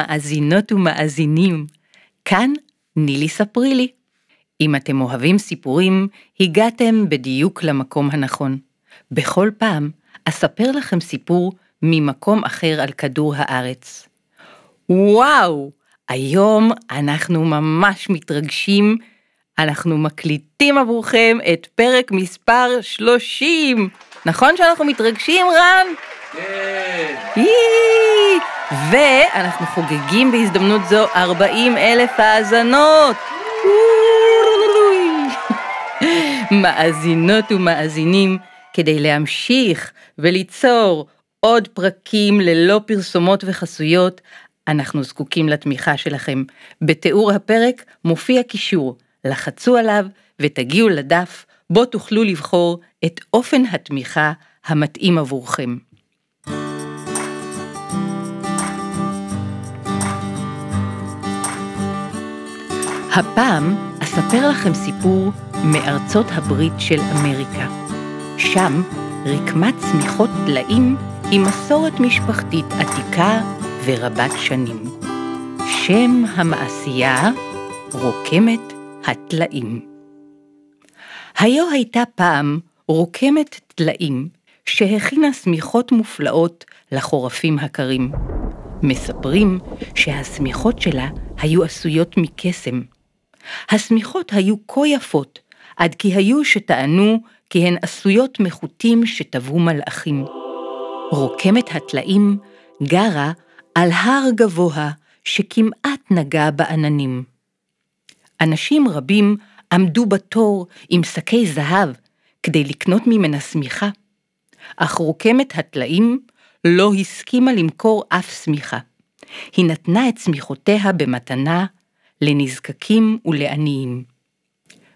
מאזינות ומאזינים, כאן נילי ספרי לי. אם אתם אוהבים סיפורים, הגעתם בדיוק למקום הנכון. בכל פעם אספר לכם סיפור ממקום אחר על כדור הארץ. וואו, היום אנחנו ממש מתרגשים, אנחנו מקליטים עבורכם את פרק מספר 30. נכון שאנחנו מתרגשים, רן? כן. ואנחנו חוגגים בהזדמנות זו 40 אלף האזנות. מאזינות ומאזינים, כדי להמשיך וליצור עוד פרקים ללא פרסומות וחסויות, אנחנו זקוקים לתמיכה שלכם. בתיאור הפרק מופיע קישור, לחצו עליו ותגיעו לדף בו תוכלו לבחור את אופן התמיכה המתאים עבורכם. הפעם אספר לכם סיפור מארצות הברית של אמריקה. שם רקמת צמיחות טלאים היא מסורת משפחתית עתיקה ורבת שנים. שם המעשייה רוקמת הטלאים. היו הייתה פעם רוקמת טלאים שהכינה שמיכות מופלאות לחורפים הקרים. מספרים שהשמיכות שלה היו עשויות מקסם. השמיכות היו כה יפות, עד כי היו שטענו כי הן עשויות מחוטים שטבעו מלאכים. רוקמת הטלאים גרה על הר גבוה שכמעט נגע בעננים. אנשים רבים עמדו בתור עם שקי זהב כדי לקנות ממנה שמיכה, אך רוקמת הטלאים לא הסכימה למכור אף שמיכה. היא נתנה את שמיכותיה במתנה לנזקקים ולעניים.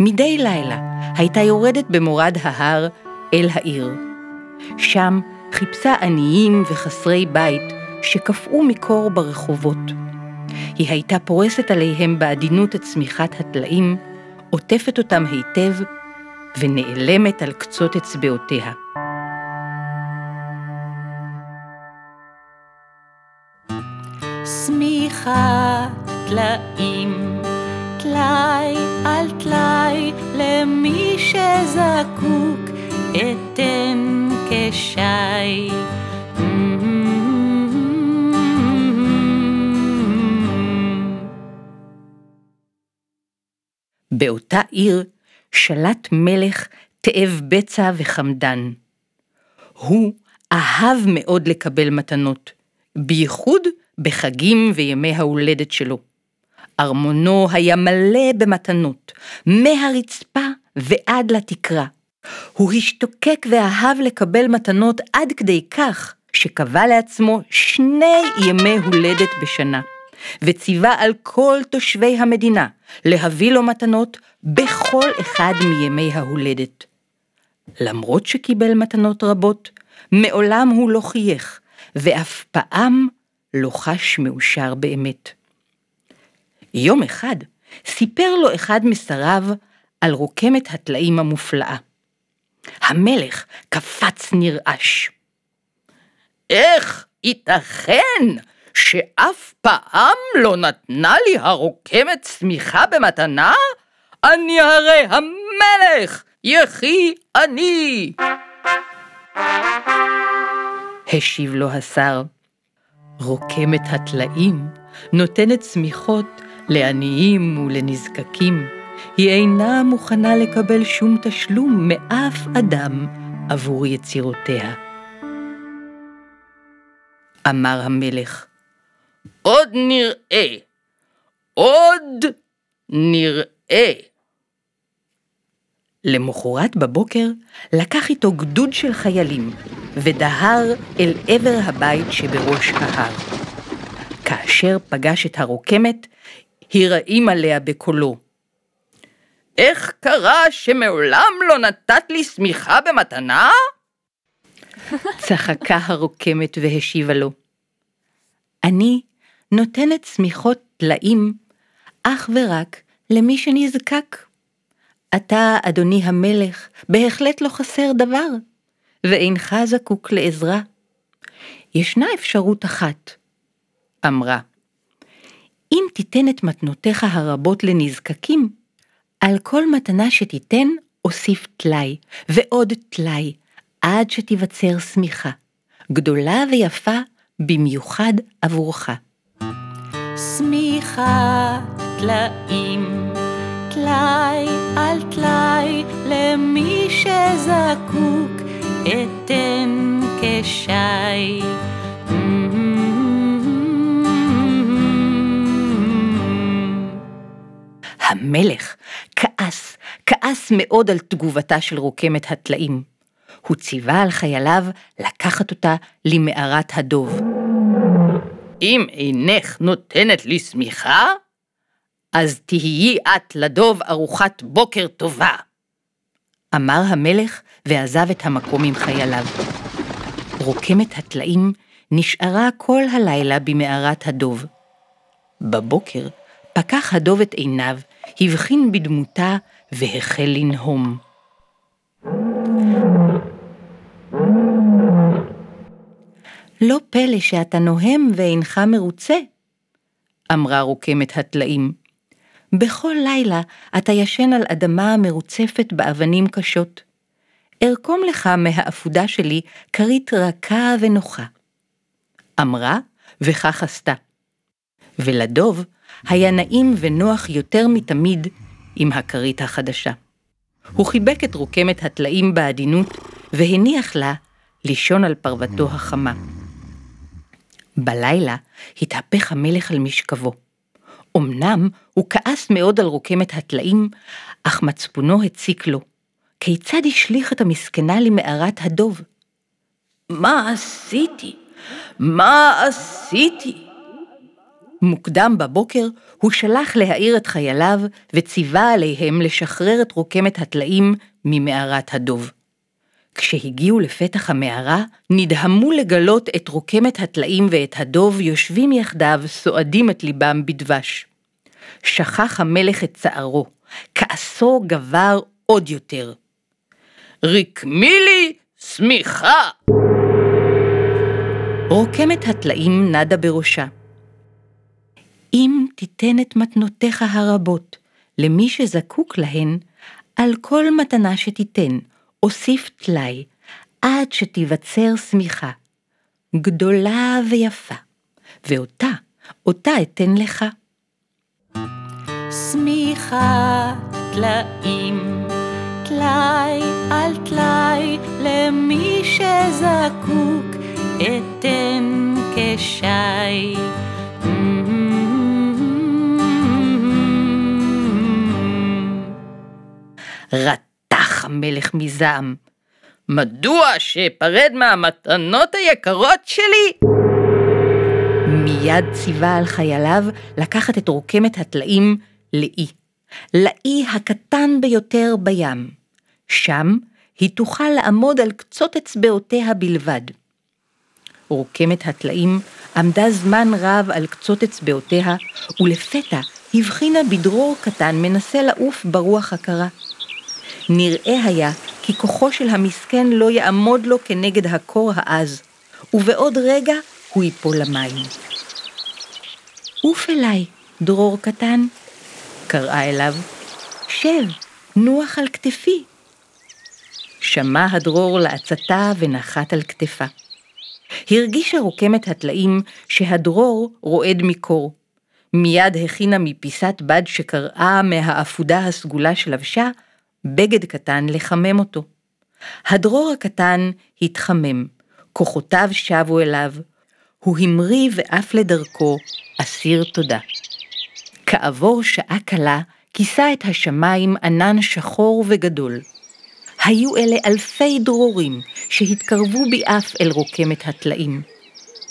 מדי לילה הייתה יורדת במורד ההר אל העיר. שם חיפשה עניים וחסרי בית שקפאו מקור ברחובות. היא הייתה פורסת עליהם בעדינות את צמיחת הטלאים, עוטפת אותם היטב ונעלמת על קצות אצבעותיה. טלאים, טלאי על טלאי, למי שזקוק אתן כשי. באותה עיר שלט מלך תאב בצע וחמדן. הוא אהב מאוד לקבל מתנות, בייחוד בחגים וימי ההולדת שלו. ארמונו היה מלא במתנות, מהרצפה ועד לתקרה. הוא השתוקק ואהב לקבל מתנות עד כדי כך שקבע לעצמו שני ימי הולדת בשנה, וציווה על כל תושבי המדינה להביא לו מתנות בכל אחד מימי ההולדת. למרות שקיבל מתנות רבות, מעולם הוא לא חייך, ואף פעם לא חש מאושר באמת. יום אחד סיפר לו אחד משריו על רוקמת הטלאים המופלאה. המלך קפץ נרעש. איך ייתכן שאף פעם לא נתנה לי הרוקמת צמיחה במתנה? אני הרי המלך, יחי אני! השיב לו השר, רוקמת הטלאים נותנת צמיחות לעניים ולנזקקים. היא אינה מוכנה לקבל שום תשלום מאף אדם עבור יצירותיה. אמר המלך, עוד נראה, עוד נראה. למחרת בבוקר לקח איתו גדוד של חיילים ודהר אל עבר הבית שבראש ההר. כאשר פגש את הרוקמת, הרעים עליה בקולו. איך קרה שמעולם לא נתת לי שמיכה במתנה? צחקה הרוקמת והשיבה לו. אני נותנת שמיכות טלאים אך ורק למי שנזקק. אתה, אדוני המלך, בהחלט לא חסר דבר, ואינך זקוק לעזרה. ישנה אפשרות אחת, אמרה. אם תיתן את מתנותיך הרבות לנזקקים, על כל מתנה שתיתן אוסיף טלאי, ועוד טלאי, עד שתיווצר שמיכה, גדולה ויפה במיוחד עבורך. שמיכה, טלאים, טלאי על טלאי, למי שזקוק, אתן כשי. המלך כעס, כעס מאוד על תגובתה של רוקמת הטלאים. הוא ציווה על חייליו לקחת אותה למערת הדוב. אם אינך נותנת לי שמיכה, אז תהיי את לדוב ארוחת בוקר טובה. אמר המלך ועזב את המקום עם חייליו. רוקמת הטלאים נשארה כל הלילה במערת הדוב. בבוקר פקח הדוב את עיניו, הבחין בדמותה והחל לנהום. לא פלא שאתה נוהם ואינך מרוצה, אמרה רוקמת הטלאים. בכל לילה אתה ישן על אדמה מרוצפת באבנים קשות. ארקום לך מהעפודה שלי כרית רכה ונוחה. אמרה, וכך עשתה. ולדוב היה נעים ונוח יותר מתמיד עם הכרית החדשה. הוא חיבק את רוקמת הטלאים בעדינות, והניח לה לישון על פרוותו החמה. בלילה התהפך המלך על משכבו. אמנם הוא כעס מאוד על רוקמת הטלאים, אך מצפונו הציק לו. כיצד השליך את המסכנה למערת הדוב? מה עשיתי? מה עשיתי? מוקדם בבוקר הוא שלח להעיר את חייליו וציווה עליהם לשחרר את רוקמת הטלאים ממערת הדוב. כשהגיעו לפתח המערה, נדהמו לגלות את רוקמת הטלאים ואת הדוב יושבים יחדיו, סועדים את ליבם בדבש. שכח המלך את צערו, כעסו גבר עוד יותר. רקמי לי שמיכה! רוקמת הטלאים נדה בראשה. אם תיתן את מתנותיך הרבות למי שזקוק להן, על כל מתנה שתיתן, אוסיף טלאי, עד שתיווצר שמיכה, גדולה ויפה, ואותה, אותה אתן לך. שמיכה, טלאים, טלאי על טלאי, למי שזקוק, אתן כשי. רתח המלך מזעם. מדוע שאפרד מהמתנות היקרות שלי? מיד ציווה על חייליו לקחת את רוקמת הטלאים לאי. לאי הקטן ביותר בים. שם היא תוכל לעמוד על קצות אצבעותיה בלבד. רוקמת הטלאים עמדה זמן רב על קצות אצבעותיה, ולפתע הבחינה בדרור קטן מנסה לעוף ברוח הקרה. נראה היה כי כוחו של המסכן לא יעמוד לו כנגד הקור העז, ובעוד רגע הוא ייפול למים. עוף אליי, דרור קטן, קראה אליו, שב, נוח על כתפי. שמע הדרור לעצתה ונחת על כתפה. הרגישה רוקמת הטלאים שהדרור רועד מקור. מיד הכינה מפיסת בד שקרעה מהעפודה הסגולה שלבשה, בגד קטן לחמם אותו. הדרור הקטן התחמם, כוחותיו שבו אליו, הוא המריא ואף לדרכו, אסיר תודה. כעבור שעה קלה, כיסה את השמיים ענן שחור וגדול. היו אלה אלפי דרורים שהתקרבו ביעף אל רוקמת הטלאים.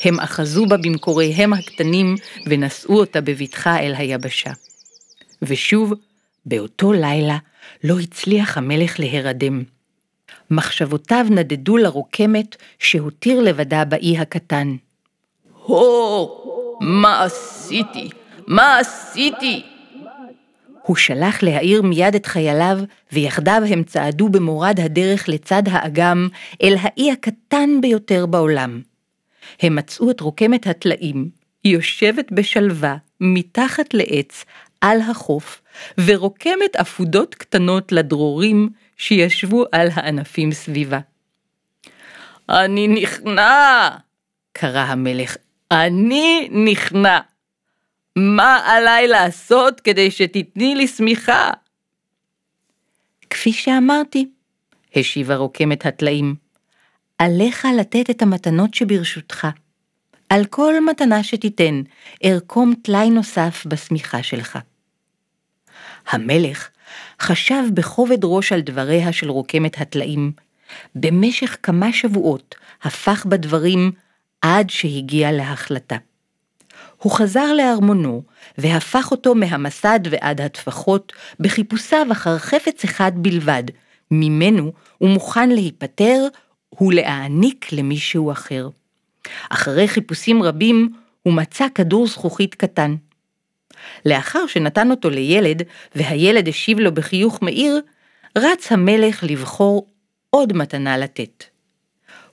הם אחזו בה במקוריהם הקטנים ונשאו אותה בבטחה אל היבשה. ושוב, באותו לילה לא הצליח המלך להירדם. מחשבותיו נדדו לרוקמת שהותיר לבדה באי הקטן. הו, מה עשיתי? מה עשיתי? הוא שלח להעיר מיד את חייליו, ויחדיו הם צעדו במורד הדרך לצד האגם, אל האי הקטן ביותר בעולם. הם מצאו את רוקמת הטלאים, יושבת בשלווה, מתחת לעץ, על החוף, ורוקמת עפודות קטנות לדרורים שישבו על הענפים סביבה. אני נכנע! קרא המלך. אני נכנע! מה עליי לעשות כדי שתתני לי שמיכה? כפי שאמרתי, השיבה רוקמת הטלאים, עליך לתת את המתנות שברשותך. על כל מתנה שתיתן, ארקום טלאי נוסף בשמיכה שלך. המלך חשב בכובד ראש על דבריה של רוקמת הטלאים. במשך כמה שבועות הפך בדברים עד שהגיע להחלטה. הוא חזר לארמונו והפך אותו מהמסד ועד הטפחות בחיפושיו אחר חפץ אחד בלבד, ממנו הוא מוכן להיפטר ולהעניק למישהו אחר. אחרי חיפושים רבים הוא מצא כדור זכוכית קטן. לאחר שנתן אותו לילד, והילד השיב לו בחיוך מאיר, רץ המלך לבחור עוד מתנה לתת.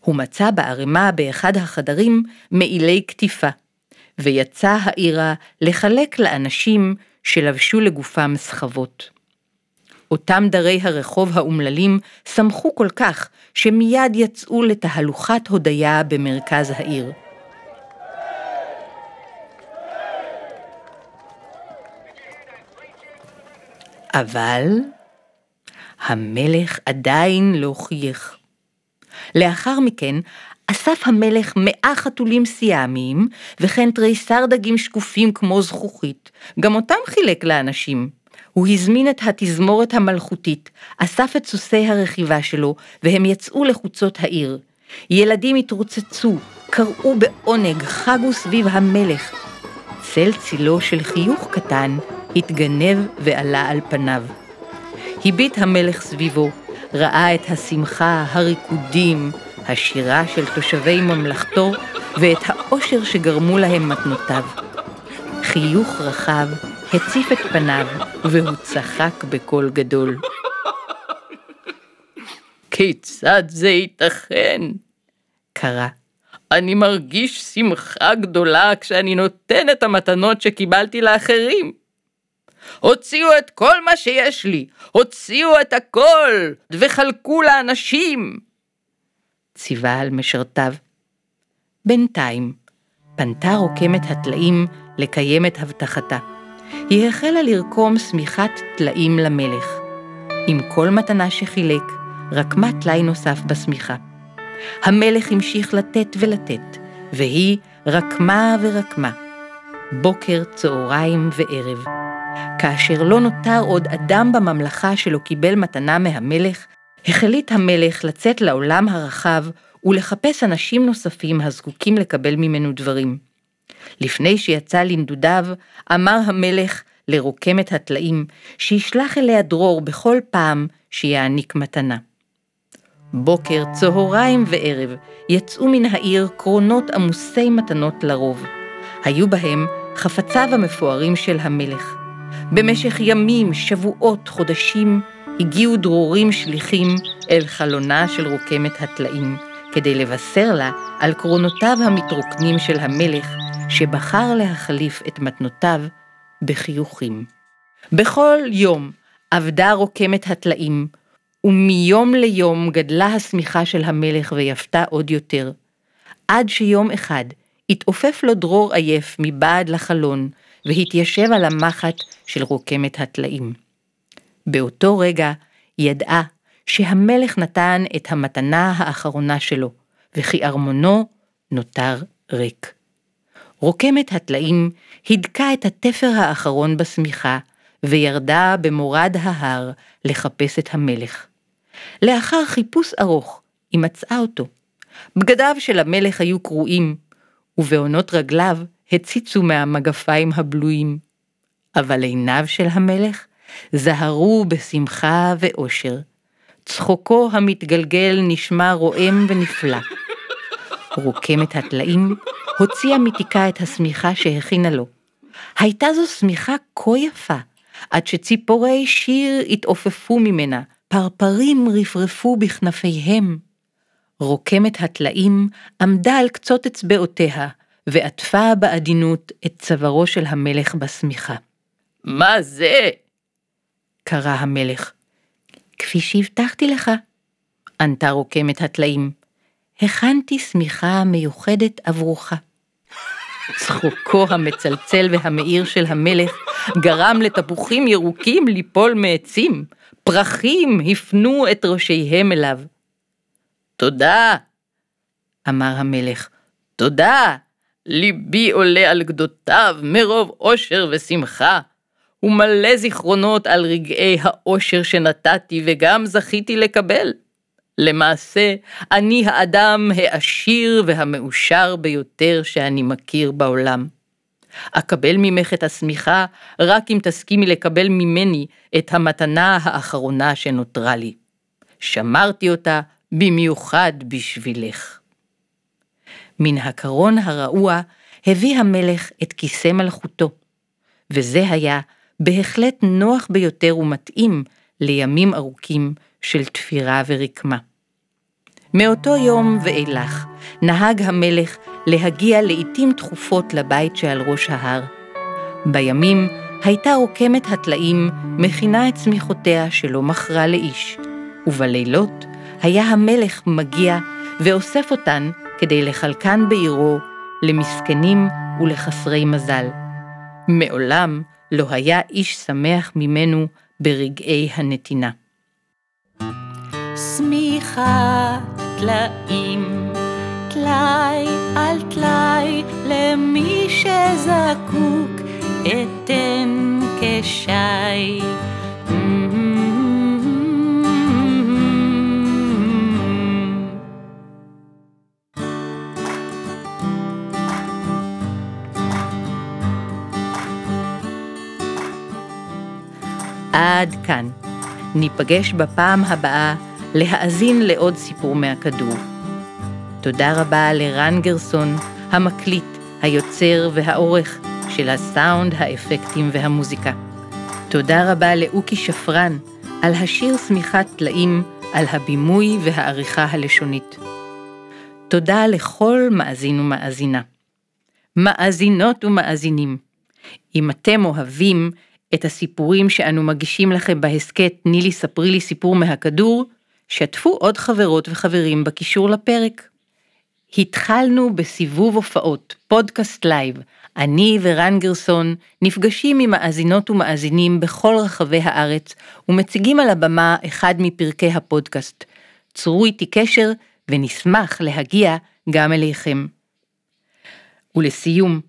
הוא מצא בערימה באחד החדרים מעילי קטיפה, ויצא העירה לחלק לאנשים שלבשו לגופם סחבות. אותם דרי הרחוב האומללים שמחו כל כך, שמיד יצאו לתהלוכת הודיה במרכז העיר. אבל המלך עדיין לא חייך. לאחר מכן אסף המלך מאה חתולים סיאמיים, וכן תריסר דגים שקופים כמו זכוכית, גם אותם חילק לאנשים. הוא הזמין את התזמורת המלכותית, אסף את סוסי הרכיבה שלו, והם יצאו לחוצות העיר. ילדים התרוצצו, קראו בעונג, חגו סביב המלך. צל צילו של חיוך קטן התגנב ועלה על פניו. הביט המלך סביבו, ראה את השמחה, הריקודים, השירה של תושבי ממלכתו ואת האושר שגרמו להם מתנותיו. חיוך רחב הציף את פניו והוא צחק בקול גדול. כיצד זה ייתכן? קרא. אני מרגיש שמחה גדולה כשאני נותן את המתנות שקיבלתי לאחרים. הוציאו את כל מה שיש לי, הוציאו את הכל, וחלקו לאנשים. ציווה על משרתיו. בינתיים, פנתה רוקמת הטלאים לקיים את הבטחתה. היא החלה לרקום שמיכת טלאים למלך. עם כל מתנה שחילק, רקמה טלאי נוסף בשמיכה. המלך המשיך לתת ולתת, והיא רקמה ורקמה. בוקר, צהריים וערב. כאשר לא נותר עוד אדם בממלכה שלא קיבל מתנה מהמלך, החליט המלך לצאת לעולם הרחב ולחפש אנשים נוספים הזקוקים לקבל ממנו דברים. לפני שיצא לנדודיו, אמר המלך לרוקמת הטלאים, שישלח אליה דרור בכל פעם שיעניק מתנה. בוקר, צהריים וערב יצאו מן העיר קרונות עמוסי מתנות לרוב. היו בהם חפציו המפוארים של המלך. במשך ימים, שבועות, חודשים, הגיעו דרורים שליחים אל חלונה של רוקמת הטלאים, כדי לבשר לה על קרונותיו המתרוקנים של המלך, שבחר להחליף את מתנותיו בחיוכים. בכל יום עבדה רוקמת הטלאים, ומיום ליום גדלה השמיכה של המלך ויפתה עוד יותר, עד שיום אחד התעופף לו דרור עייף מבעד לחלון, והתיישב על המחט של רוקמת הטלאים. באותו רגע ידעה שהמלך נתן את המתנה האחרונה שלו, וכי ארמונו נותר ריק. רוקמת הטלאים הידקה את התפר האחרון בשמיכה, וירדה במורד ההר לחפש את המלך. לאחר חיפוש ארוך, היא מצאה אותו. בגדיו של המלך היו קרועים, ובעונות רגליו הציצו מהמגפיים הבלויים. אבל עיניו של המלך זהרו בשמחה ואושר. צחוקו המתגלגל נשמע רועם ונפלא. רוקמת הטלאים הוציאה מתיקה את השמיכה שהכינה לו. הייתה זו שמיכה כה יפה, עד שציפורי שיר התעופפו ממנה, פרפרים רפרפו בכנפיהם. רוקמת הטלאים עמדה על קצות אצבעותיה, ועטפה בעדינות את צווארו של המלך בשמיכה. מה זה? קרא המלך. כפי שהבטחתי לך, ענתה רוקמת הטלאים. הכנתי שמיכה מיוחדת עבורך. צחוקו המצלצל והמאיר של המלך גרם לתפוחים ירוקים ליפול מעצים, פרחים הפנו את ראשיהם אליו. תודה, אמר המלך. תודה, ליבי עולה על גדותיו מרוב אושר ושמחה. ומלא זיכרונות על רגעי האושר שנתתי וגם זכיתי לקבל. למעשה, אני האדם העשיר והמאושר ביותר שאני מכיר בעולם. אקבל ממך את השמיכה רק אם תסכימי לקבל ממני את המתנה האחרונה שנותרה לי. שמרתי אותה במיוחד בשבילך. מן הקרון הרעוע הביא המלך את כיסא מלכותו, וזה היה בהחלט נוח ביותר ומתאים לימים ארוכים של תפירה ורקמה. מאותו יום ואילך נהג המלך להגיע לעתים תכופות לבית שעל ראש ההר. בימים הייתה רוקמת הטלאים מכינה את צמיחותיה שלא מכרה לאיש, ובלילות היה המלך מגיע ואוסף אותן כדי לחלקן בעירו למסכנים ולחסרי מזל. מעולם לא היה איש שמח ממנו ברגעי הנתינה. שמיכה טלאים, טלאי על טלאי, למי שזקוק אתן כשי. עד כאן. ניפגש בפעם הבאה להאזין לעוד סיפור מהכדור. תודה רבה לרן גרסון, המקליט, היוצר והעורך של הסאונד, האפקטים והמוזיקה. תודה רבה לאוקי שפרן על השיר שמיכת טלאים, על הבימוי והעריכה הלשונית. תודה לכל מאזין ומאזינה. מאזינות ומאזינים, אם אתם אוהבים את הסיפורים שאנו מגישים לכם בהסכת נילי ספרי לי סיפור מהכדור, שתפו עוד חברות וחברים בקישור לפרק. התחלנו בסיבוב הופעות, פודקאסט live. אני ורן גרסון נפגשים עם מאזינות ומאזינים בכל רחבי הארץ ומציגים על הבמה אחד מפרקי הפודקאסט. צרו איתי קשר ונשמח להגיע גם אליכם. ולסיום,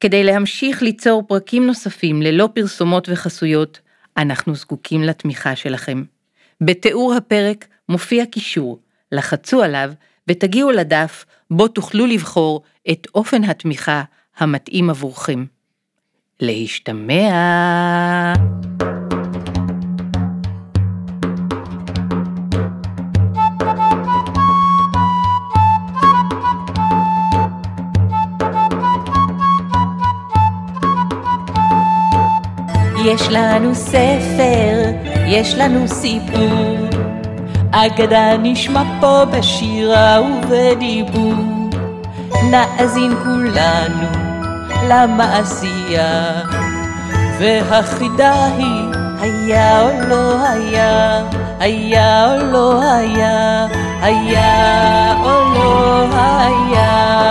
כדי להמשיך ליצור פרקים נוספים ללא פרסומות וחסויות, אנחנו זקוקים לתמיכה שלכם. בתיאור הפרק מופיע קישור, לחצו עליו ותגיעו לדף בו תוכלו לבחור את אופן התמיכה המתאים עבורכם. להשתמע. יש לנו ספר, יש לנו סיפור, אגדה נשמע פה בשירה ובדיבור. נאזין כולנו למעשייה, והחידה היא היה או לא היה, היה או לא היה, היה או לא היה.